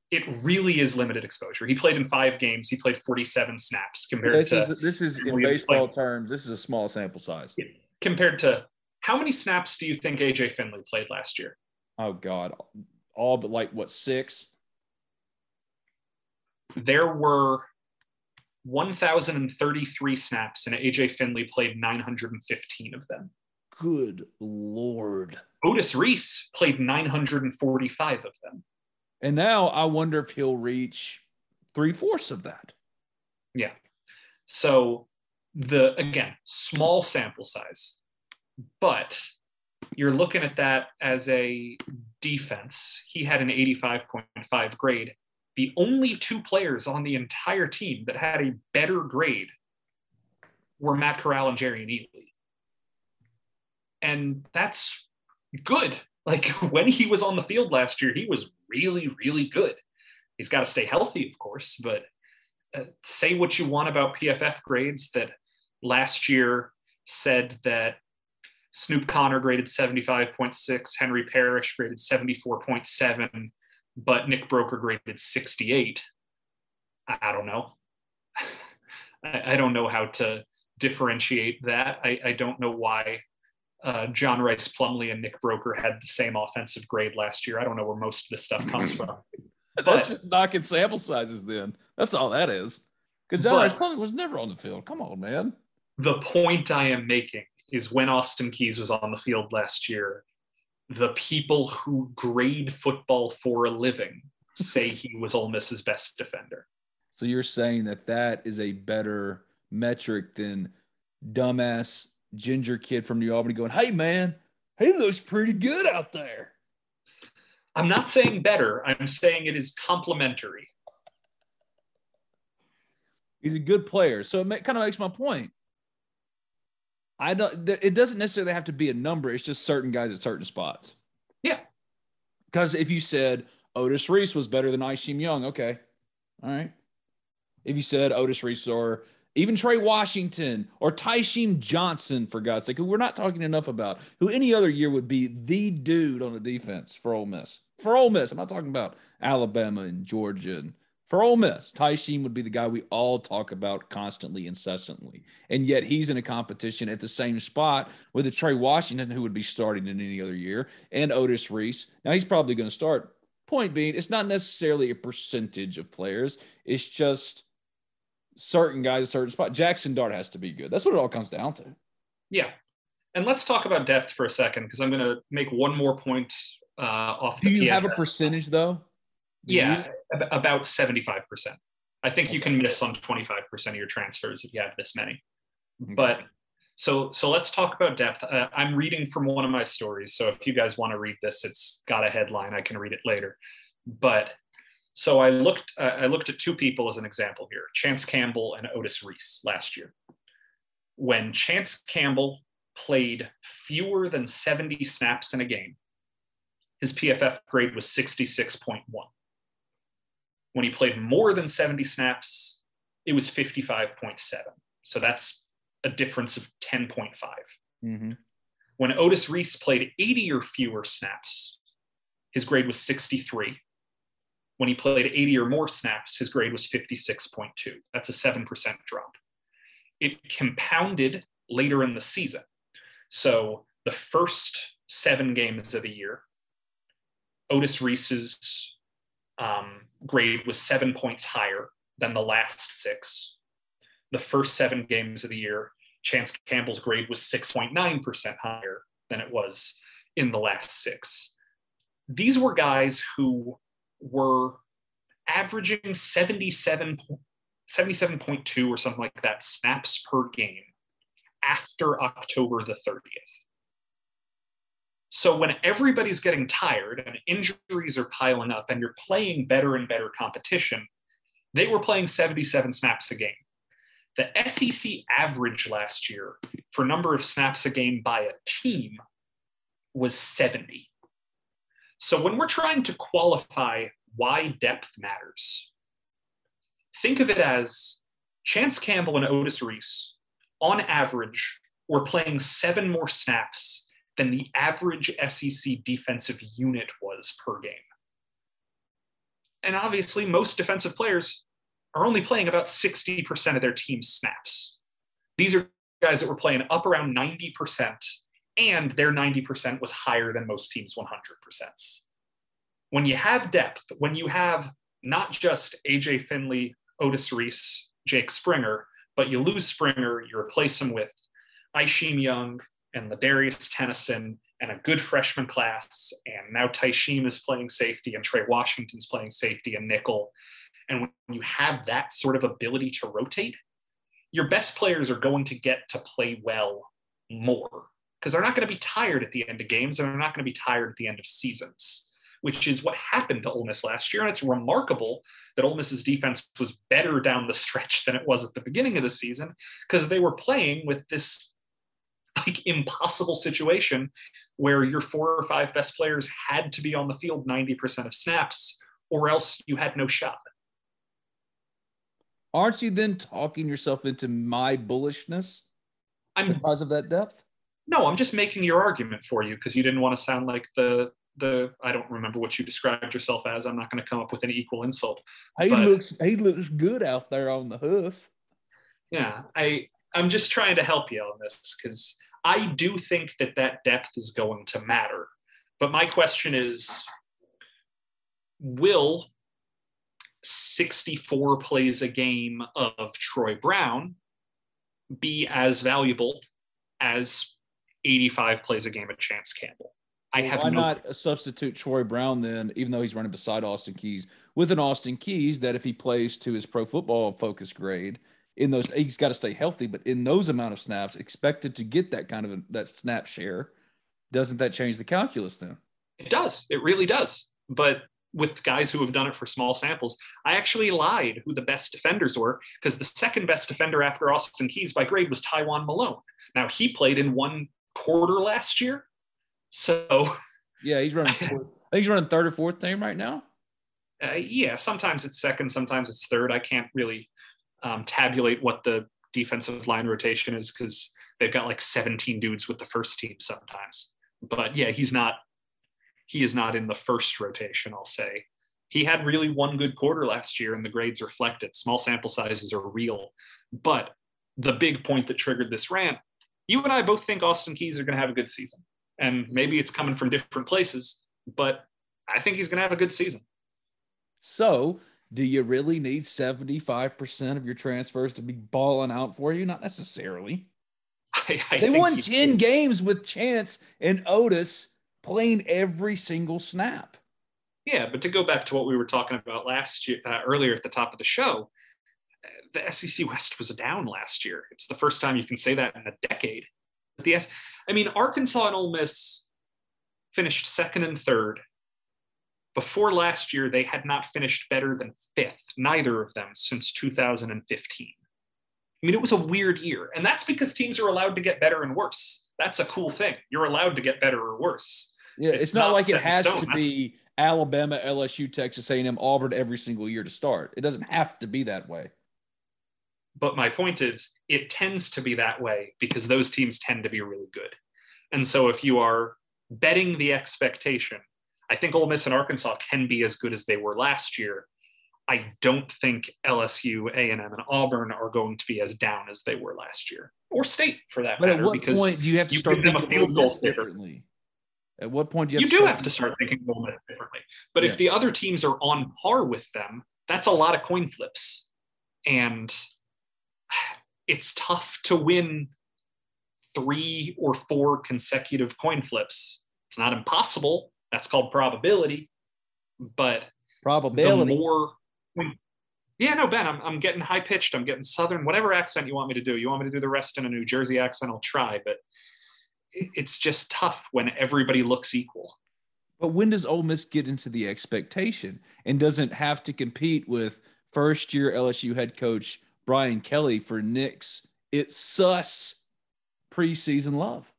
It really is limited exposure. He played in five games. He played 47 snaps compared This to is this is in baseball played- terms. This is a small sample size. compared to how many snaps do you think AJ Finley played last year? Oh God, all but like what six? There were 1,033 snaps, and AJ Finley played 915 of them. Good lord! Otis Reese played 945 of them. And now I wonder if he'll reach three fourths of that. Yeah. So the again, small sample size, but you're looking at that as a defense. He had an 85.5 grade. The only two players on the entire team that had a better grade were Matt Corral and Jerrion Ealy. And that's good. Like when he was on the field last year, he was really, really good. He's got to stay healthy, of course, but uh, say what you want about PFF grades that last year said that Snoop Conner graded 75.6, Henry Parrish graded 74.7, but Nick Broeker graded 68. I, don't know. I, I don't know how to differentiate that. I, I don't know why uh, John Rhys Plumlee and Nick Broeker had the same offensive grade last year. I don't know where most of this stuff comes from. That's But- just knocking sample sizes. Then that's all that is. Because John Rhys Plumlee was never on the field. Come on, man. the point I am making is when Austin Keys was on the field last year, the people who grade football for a living say he was Ole Miss's best defender. So you're saying that that is a better metric than dumbass ginger kid from New Albany going, "Hey man, he looks pretty good out there." I'm not saying better, I'm saying it is complementary. He's a good player, so it kind of makes my point. I don't. It doesn't necessarily have to be a number. It's just certain guys at certain spots. Yeah. Because if you said Otis Reese was better than Isheem Young, okay, all right. If you said Otis Reese or even Trey Washington or Tysheem Johnson, for God's sake, who we're not talking enough about, who any other year would be the dude on the defense for Ole Miss. For Ole Miss, I'm not talking about Alabama and Georgia. And for Ole Miss, Tysheem would be the guy we all talk about constantly, incessantly. And yet he's in a competition at the same spot with a Trey Washington, who would be starting in any other year, and Otis Reese. Now he's probably going to start. Point being, it's not necessarily a percentage of players. It's just certain guys at certain spot. Jaxson Dart has to be good. That's what it all comes down to. Yeah. And let's talk about depth for a second because I'm going to make one more point uh, off Do you have a percentage though? Do Yeah, about 75%. I think you can miss on 25% of your transfers if you have this many. But so so let's talk about depth. Uh, I'm reading from one of my stories, so if you guys want to read this, it's got a headline. I can read it later. But so I looked uh, I looked at two people as an example here: Chance Campbell and Otis Reese last year. When Chance Campbell played fewer than 70 snaps in a game, his PFF grade was 66.1. When he played more than 70 snaps, it was 55.7. So that's a difference of 10.5. Mm-hmm. When Otis Reese played 80 or fewer snaps, his grade was 63. When he played 80 or more snaps, his grade was 56.2. That's a 7% drop. It compounded later in the season. So the first seven games of the year, Otis Reese's um, grade was seven points higher than the last six. The first seven games of the year, Chance Campbell's grade was 6.9% higher than it was in the last six. These were guys who were averaging 77, 77.2 or something like that snaps per game after October the 30th. So when everybody's getting tired and injuries are piling up and you're playing better and better competition, they were playing 77 snaps a game. The SEC average last year for number of snaps a game by a team was 70. So when we're trying to qualify why depth matters, think of it as Chance Campbell and Otis Reese, on average, were playing seven more snaps than the average SEC defensive unit was per game. And obviously, most defensive players are only playing about 60% of their team's snaps. These are guys that were playing up around 90%, and their 90% was higher than most teams' 100%. When you have depth, when you have not just AJ Finley, Otis Reese, Jake Springer, but you lose Springer, you replace him with Isheem Young and Ladarius Tennyson and a good freshman class. And now Tysheem is playing safety and Tre Washington's playing safety and nickel. And when you have that sort of ability to rotate, your best players are going to get to play well more because they're not going to be tired at the end of games and they're not going to be tired at the end of seasons, which is what happened to Ole Miss last year. And it's remarkable that Ole Miss's defense was better down the stretch than it was at the beginning of the season because they were playing with this like impossible situation where your four or five best players had to be on the field 90% of snaps or else you had no shot. Aren't you then talking yourself into my bullishness I'm, because of that depth? No, I'm just making your argument for you because you didn't want to sound like the the I don't remember what you described yourself as. I'm not going to come up with an equal insult. He but, looks he looks good out there on the hoof. Yeah, I I'm just trying to help you on this because I do think that that depth is going to matter. But my question is, will 64 plays a game of Troy Brown be as valuable as 85 plays a game of Chance Campbell? I have not. Why no... not substitute Troy Brown then, even though he's running beside Austin Keys, with an Austin Keys that if he plays to his pro football focus grade, in those he's got to stay healthy, but in those amount of snaps, expected to get that kind of a, that snap share, doesn't that change the calculus then? It does. It really does. But with guys who have done it for small samples. I actually lied who the best defenders were because the second best defender after Austin Keys by grade was Tywone Malone. Now he played in one quarter last year. So yeah, he's running fourth. I think he's running third or fourth team right now. Uh, yeah, sometimes it's second, sometimes it's third. I can't really um, tabulate what the defensive line rotation is because they've got like 17 dudes with the first team sometimes. But yeah, he's not he is not in the first rotation, I'll say. He had really one good quarter last year, and the grades reflect it. Small sample sizes are real. But the big point that triggered this rant you and I both think Austin Keys are going to have a good season. And maybe it's coming from different places, but I think he's going to have a good season. So, do you really need 75% of your transfers to be balling out for you? Not necessarily. I, I they won 10 games with Chance and Otis playing every single snap. Yeah, but to go back to what we were talking about last year, uh, earlier at the top of the show, the SEC West was down last year. It's the first time you can say that in a decade. But the, I mean, Arkansas and Ole Miss finished second and third. Before last year, they had not finished better than fifth, neither of them since 2015. I mean, it was a weird year. And that's because teams are allowed to get better and worse. That's a cool thing. You're allowed to get better or worse. Yeah, it's, it's not, not, like it has to be Alabama, LSU, Texas A&M, Auburn every single year to start. It doesn't have to be that way. But my point is, it tends to be that way because those teams tend to be really good. And so if you are betting the expectation, I think Ole Miss and Arkansas can be as good as they were last year. I don't think LSU, A&M, and Auburn are going to be as down as they were last year, or State for that but matter. at what because point do you have to you start them a field goal differently? At what point do you have you to do have to start thinking little bit differently. But yeah. if the other teams are on par with them, that's a lot of coin flips, and it's tough to win three or four consecutive coin flips. It's not impossible. That's called probability, but probability the more yeah, no, Ben, I'm, I'm getting high pitched. I'm getting Southern, whatever accent you want me to do. You want me to do the rest in a New Jersey accent? I'll try. But it's just tough when everybody looks equal. But when does Ole Miss get into the expectation and doesn't have to compete with first year LSU head coach Brian Kelly for Nick's it's sus preseason love?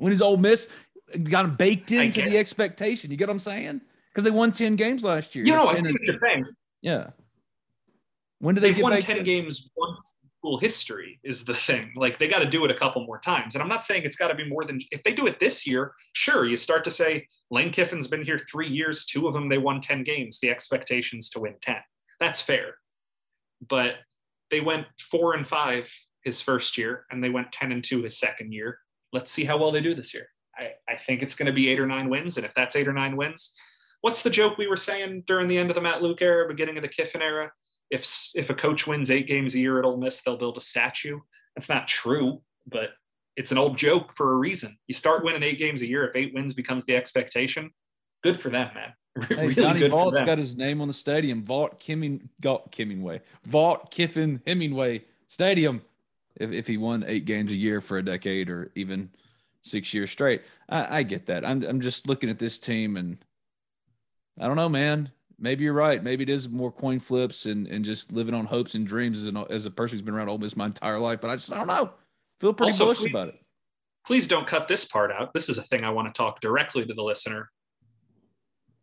When is Ole Miss got them baked into the expectation? You get what I'm saying? Because they won 10 games last year. You know, I you're. Yeah. When do they They've get won 10 in? games once in school history is the thing. Like they got to do it a couple more times. And I'm not saying it's got to be more than if they do it this year, sure, you start to say Lane Kiffin's been here three years, two of them they won 10 games. The expectation's to win 10. That's fair. But they went four and five his first year, and they went 10 and two his second year. Let's see how well they do this year. I, I think it's going to be eight or nine wins. And if that's eight or nine wins, what's the joke we were saying during the end of the Matt Luke era, beginning of the Kiffin era? If if a coach wins eight games a year at Ole Miss, they'll build a statue. That's not true, but it's an old joke for a reason. You start winning eight games a year. If eight wins becomes the expectation, good for them, man. Hey, really for Vaught's got his name on the stadium. Vault Kimming, Galt Kimmingway. Vault Kiffin Hemingway Stadium. If, if he won eight games a year for a decade or even six years straight, I, I get that. I'm, I'm just looking at this team and I don't know, man. Maybe you're right. Maybe it is more coin flips and, and just living on hopes and dreams as, an, as a person who's been around Ole Miss my entire life. But I just I don't know. Feel pretty Also, bullish please- about it. please don't cut this part out. This is a thing I want to talk directly to the listener.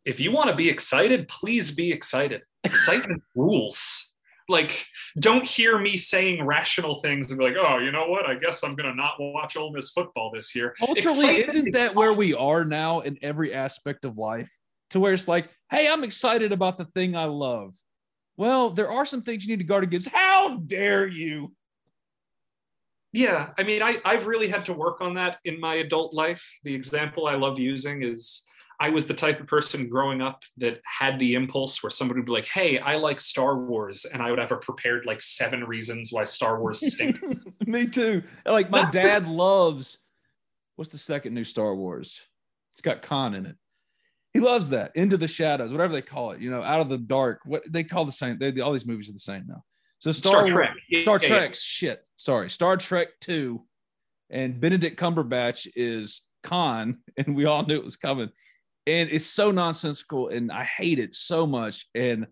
If you want to be excited, please be excited. Excitement rules. Like, don't hear me saying rational things and be like, oh, you know what? I guess I'm going to not watch Ole Miss football this year. Culturally, isn't that where we are now in every aspect of life? To where it's like, hey, I'm excited about the thing I love. Well, there are some things you need to guard against. How dare you? Yeah, I mean, I, I've really had to work on that in my adult life. The example I love using is I was the type of person growing up that had the impulse where somebody would be like, hey, I like Star Wars. And I would have a prepared like seven reasons why Star Wars stinks. Me too. Like my dad loves what's the second new Star Wars? It's got Khan in it. He loves that. Into the Shadows, whatever they call it. You know, Out of the Dark. What they call the same. They, all these movies are the same now. So Star, Star Trek. Yeah, Star yeah, Trek. Shit. Sorry. Star Trek Two, and Benedict Cumberbatch is Khan, and we all knew it was coming. And it's so nonsensical, and I hate it so much. And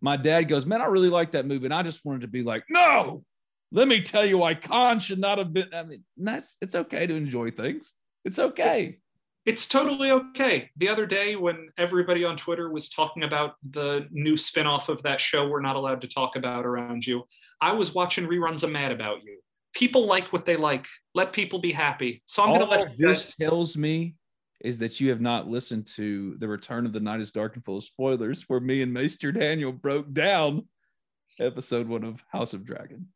my dad goes, "Man, I really like that movie," and I just wanted to be like, "No, let me tell you why Khan should not have been." I mean, that's it's okay to enjoy things. It's okay. It's totally okay. The other day, when everybody on Twitter was talking about the new spinoff of that show we're not allowed to talk about around you, I was watching reruns of Mad About You. People like what they like. Let people be happy. So I'm going to let this guys. tells me is that you have not listened to the Return of the Night is Dark and Full of Spoilers, where me and Maester Daniel broke down episode one of House of Dragon.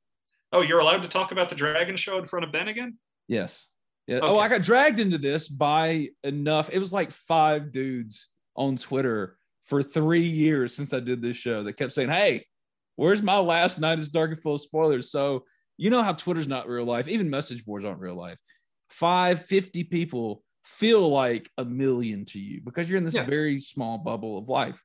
Oh, you're allowed to talk about the Dragon Show in front of Ben again? Yes. Yeah. Oh, I got dragged into this by enough. It was like five dudes on Twitter for three years since I did this show that kept saying, Hey, where's my last night is dark and full of spoilers? So you know how Twitter's not real life, even message boards aren't real life. Five, 50 people feel like a million to you because you're in this Yeah. very small bubble of life.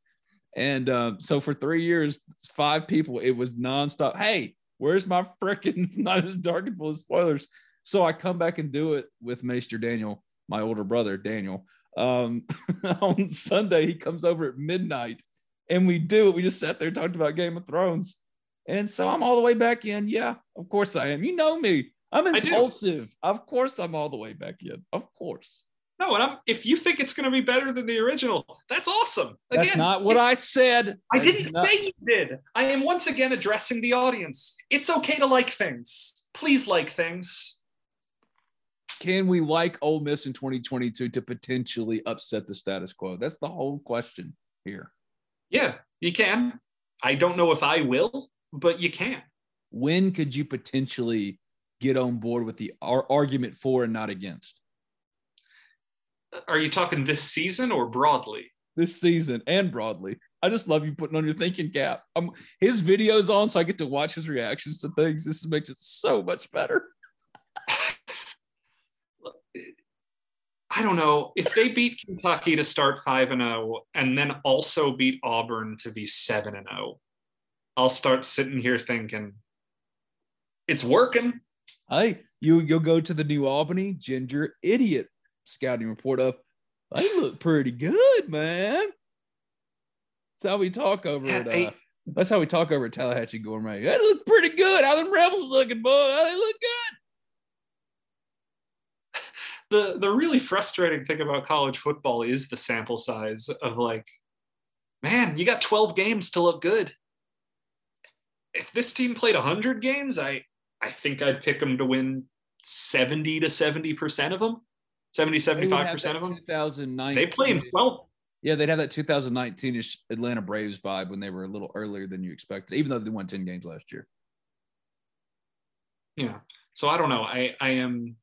And uh, so for three years, five people, it was nonstop. Hey, where's my freaking not as dark and full of spoilers? So I come back and do it with Maester Daniel, my older brother, Daniel. Um, on Sunday, he comes over at midnight and we do it. We just sat there and talked about Game of Thrones. And so I'm all the way back in. Yeah, of course I am. You know me. I'm impulsive. Of course I'm all the way back in. Of course. No, and I'm, if you think it's going to be better than the original, that's awesome. That's Again, not what I said. I didn't not- say you did. I am once again addressing the audience. It's okay to like things. Please like things. Can we like Ole Miss in 2022 to potentially upset the status quo? That's the whole question here. Yeah, you can. I don't know if I will, but you can. when could you potentially get on board with the ar- argument for and not against Are you talking this season or broadly? this season and broadly? I just love you putting on your thinking cap. Um, his videos on, so I get to watch his reactions to things. This makes it so much better. I don't know if they beat Kentucky to start five and zero, and then also beat Auburn to be seven and zero. I'll start sitting here thinking, it's working. Hey, you you'll go to the New Albany Ginger Idiot scouting report of they look pretty good, man. That's how we talk over at uh, that's how we talk over at Tallahatchie Gourmet. They look pretty good. How them rebels looking, boy? How they look good. the the really frustrating thing about college football is the sample size of like man you got 12 games to look good if this team played 100 games i i think i'd pick them to win 70 to 70 percent of them 70 75% of them? 2019 they play in 12 Yeah, they'd have that 2019ish Atlanta Braves vibe when they were a little earlier than you expected, even though they won 10 games last year. yeah. So i don't know. I i am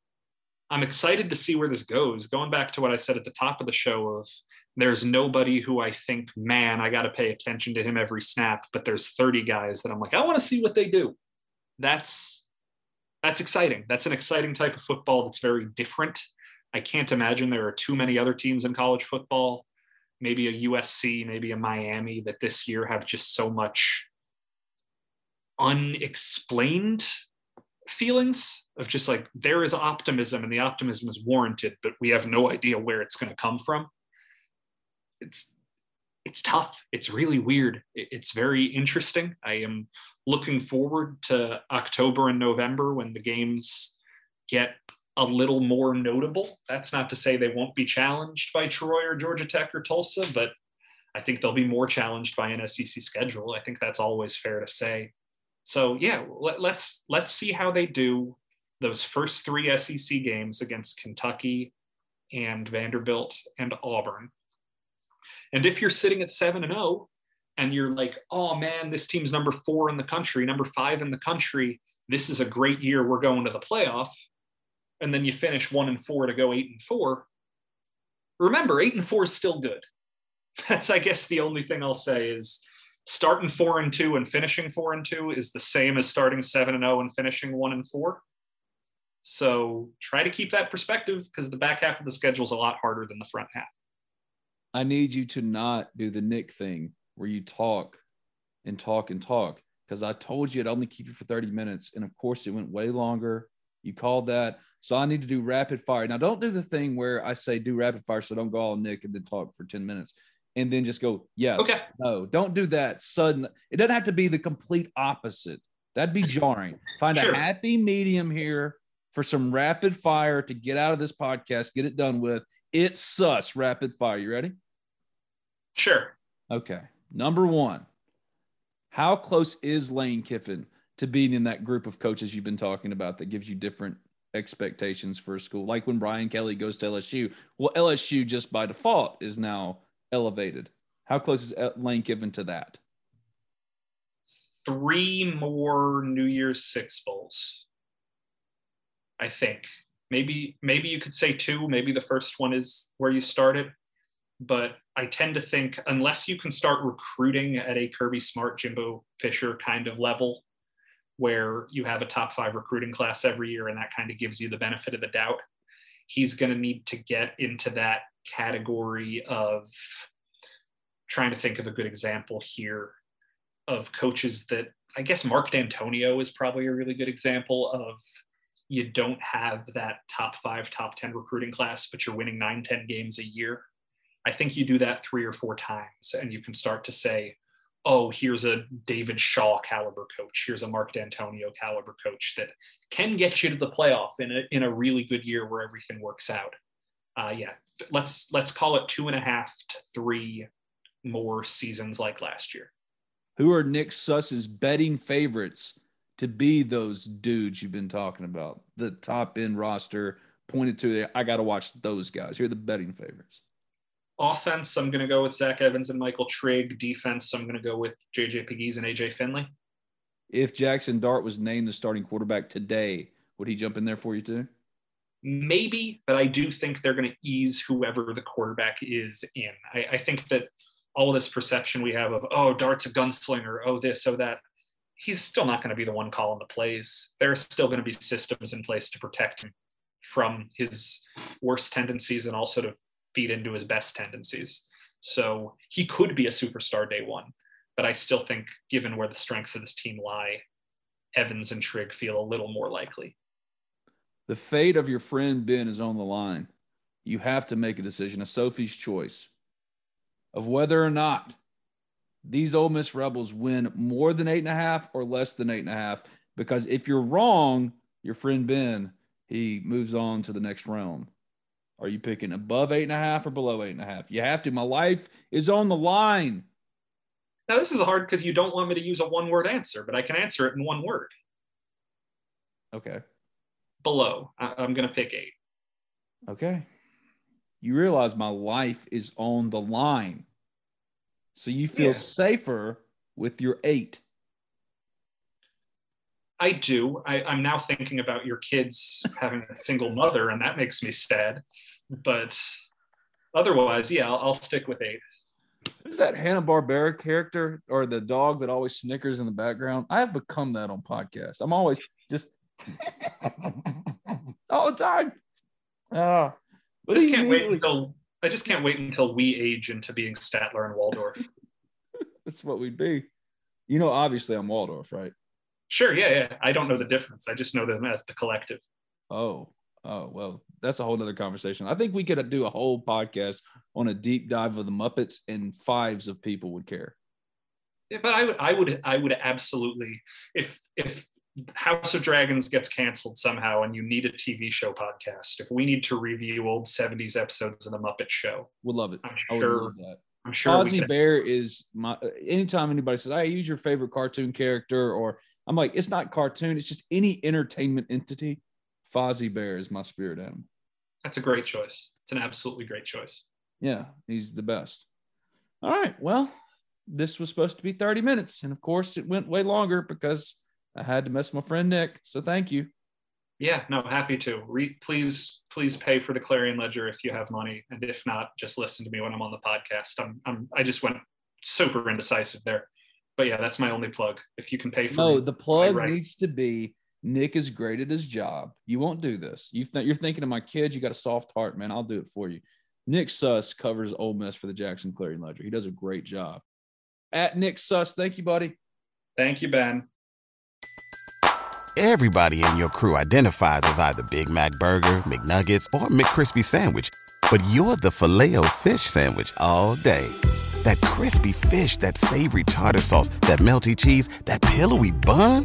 i'm excited to see where this goes. Going back to what i said at the top of the show of there's nobody who i think man i got to pay attention to him every snap but there's 30 guys that i'm like i want to see what they do. That's that's exciting. That's an exciting type of football that's very different i can't imagine there are too many other teams in college football maybe a usc maybe a miami that this year have just so much unexplained feelings of just like there is optimism and the optimism is warranted but we have no idea where it's going to come from. It's it's tough. It's really weird. It's very interesting. I am looking forward to october and november when the games get a little more notable that's not to say they won't be challenged by troy or georgia tech or tulsa but i think they'll be more challenged by an sec schedule i think that's always fair to say so yeah, let, let's let's see how they do those first three SEC games against Kentucky and Vanderbilt and Auburn. And if you're sitting at seven and zero, and you're like, oh man, this team's number four in the country, number five in the country. This is a great year. We're going to the playoff, and then you finish one and four to go eight and four. Remember, eight and four is still good. That's, I guess, the only thing I'll say is starting four and two and finishing four and two is the same as starting seven and zero and finishing one and four. So try to keep that perspective because the back half of the schedule is a lot harder than the front half. I need you to not do the Nick thing where you talk and talk and talk because I told you I'd only keep you for 30 minutes. And of course, it went way longer. You called that. So I need to do rapid fire. Now, don't do the thing where I say do rapid fire. So don't go all Nick and then talk for 10 minutes and then just go, yes, Okay. no, don't do that. Sudden, it doesn't have to be the complete opposite. That'd be jarring. Find Sure. a happy medium here for some rapid fire to get out of this podcast, get it done with. It's sus rapid fire. You ready? Sure. Okay. Number one, how close is Lane Kiffin to being in that group of coaches you've been talking about that gives you different expectations for a school? Like when Brian Kelly goes to LSU. Well, LSU just by default is now elevated. How close is Lane Kiffin to that? Three more New Year's Six bowls. I think. Maybe maybe you could say two. Maybe the first one is where you started. But I tend to think unless you can start recruiting at a Kirby Smart, Jimbo Fisher kind of level, where you have a top five recruiting class every year and that kind of gives you the benefit of the doubt, he's going to need to get into that category of trying to think of a good example here of coaches that I guess Mark Dantonio is probably a really good example of you don't have that top five, top 10 recruiting class, but you're winning nine, 10 games a year. I think you do that three or four times and you can start to say, oh, here's a David Shaw caliber coach. Here's a Mark Dantonio caliber coach that can get you to the playoff in a, in a really good year where everything works out. Uh, yeah, let's let's call it two and a half to three more seasons like last year. Who are Nick Suss's betting favorites to be those dudes you've been talking about? The top end roster pointed to. I got to watch those guys. Who are the betting favorites? Offense, I'm going to go with Zach Evans and Michael Trigg. Defense, I'm going to go with JJ Pegues and AJ Finley. If Jaxson Dart was named the starting quarterback today, would he jump in there for you too? Maybe, but I do think they're going to ease whoever the quarterback is in. I, I think that all this perception we have of, oh, Dart's a gunslinger, oh, this, oh, that, he's still not going to be the one calling the plays. There are still going to be systems in place to protect him from his worst tendencies and also to feed into his best tendencies. So he could be a superstar day one, but I still think, given where the strengths of this team lie, Evans and Trigg feel a little more likely. The fate of your friend Ben is on the line. You have to make a decision, a Sophie's choice, of whether or not these Ole Miss Rebels win more than eight and a half or less than eight and a half. Because if you're wrong, your friend Ben, he moves on to the next round. Are you picking above eight and a half or below eight and a half? You have to. My life is on the line. Now, this is hard because you don't want me to use a one word answer, but I can answer it in one word. Okay. Below. I- I'm going to pick eight. Okay. You realize my life is on the line. So you feel Yeah. safer with your eight. I do. I, I'm now thinking about your kids having a single mother, and that makes me sad. But otherwise, yeah, I'll, I'll stick with eight. Who's that Hanna Barbera character or the dog that always snickers in the background? I have become that on podcasts. I'm always just all the time. Uh, I just can't wait until I just can't wait until we age into being Statler and Waldorf. That's what we'd be. You know, obviously I'm Waldorf, right? Sure, yeah, yeah. I don't know the difference. I just know them as the collective. Oh, oh, well, that's a whole other conversation. I think we could do a whole podcast on a deep dive of the Muppets, and fives of people would care. Yeah, but I would, I would, I would absolutely if if House of Dragons gets canceled somehow and you need a TV show podcast, if we need to review old '70s episodes of the Muppet Show, we'd love it. I'm I would sure. love that. I'm sure Fozzie. Bear is my. Anytime anybody says, "I use your favorite cartoon character," or I'm like, "It's not cartoon. It's just any entertainment entity." Fozzie Bear is my spirit animal. That's a great choice. It's an absolutely great choice. Yeah, he's the best. All right. Well, this was supposed to be 30 minutes. And of course, it went way longer because I had to mess with my friend Nick. So thank you. Yeah, no, happy to. Re- please, please pay for the Clarion Ledger if you have money, and if not, just listen to me when I'm on the podcast. I'm, I'm, I just went super indecisive there, but yeah, that's my only plug. If you can pay for No, me, the plug needs to be Nick is great at his job. You won't do this. You th- you're thinking of my kids. You got a soft heart, man. I'll do it for you. Nick Suss covers Ole Miss for the Jackson Clarion Ledger. He does a great job. At Nick Suss, thank you, buddy. Thank you, Ben. Everybody in your crew identifies as either Big Mac Burger, McNuggets, or McCrispy Sandwich. But you're the filet fish Sandwich all day. That crispy fish, that savory tartar sauce, that melty cheese, that pillowy bun.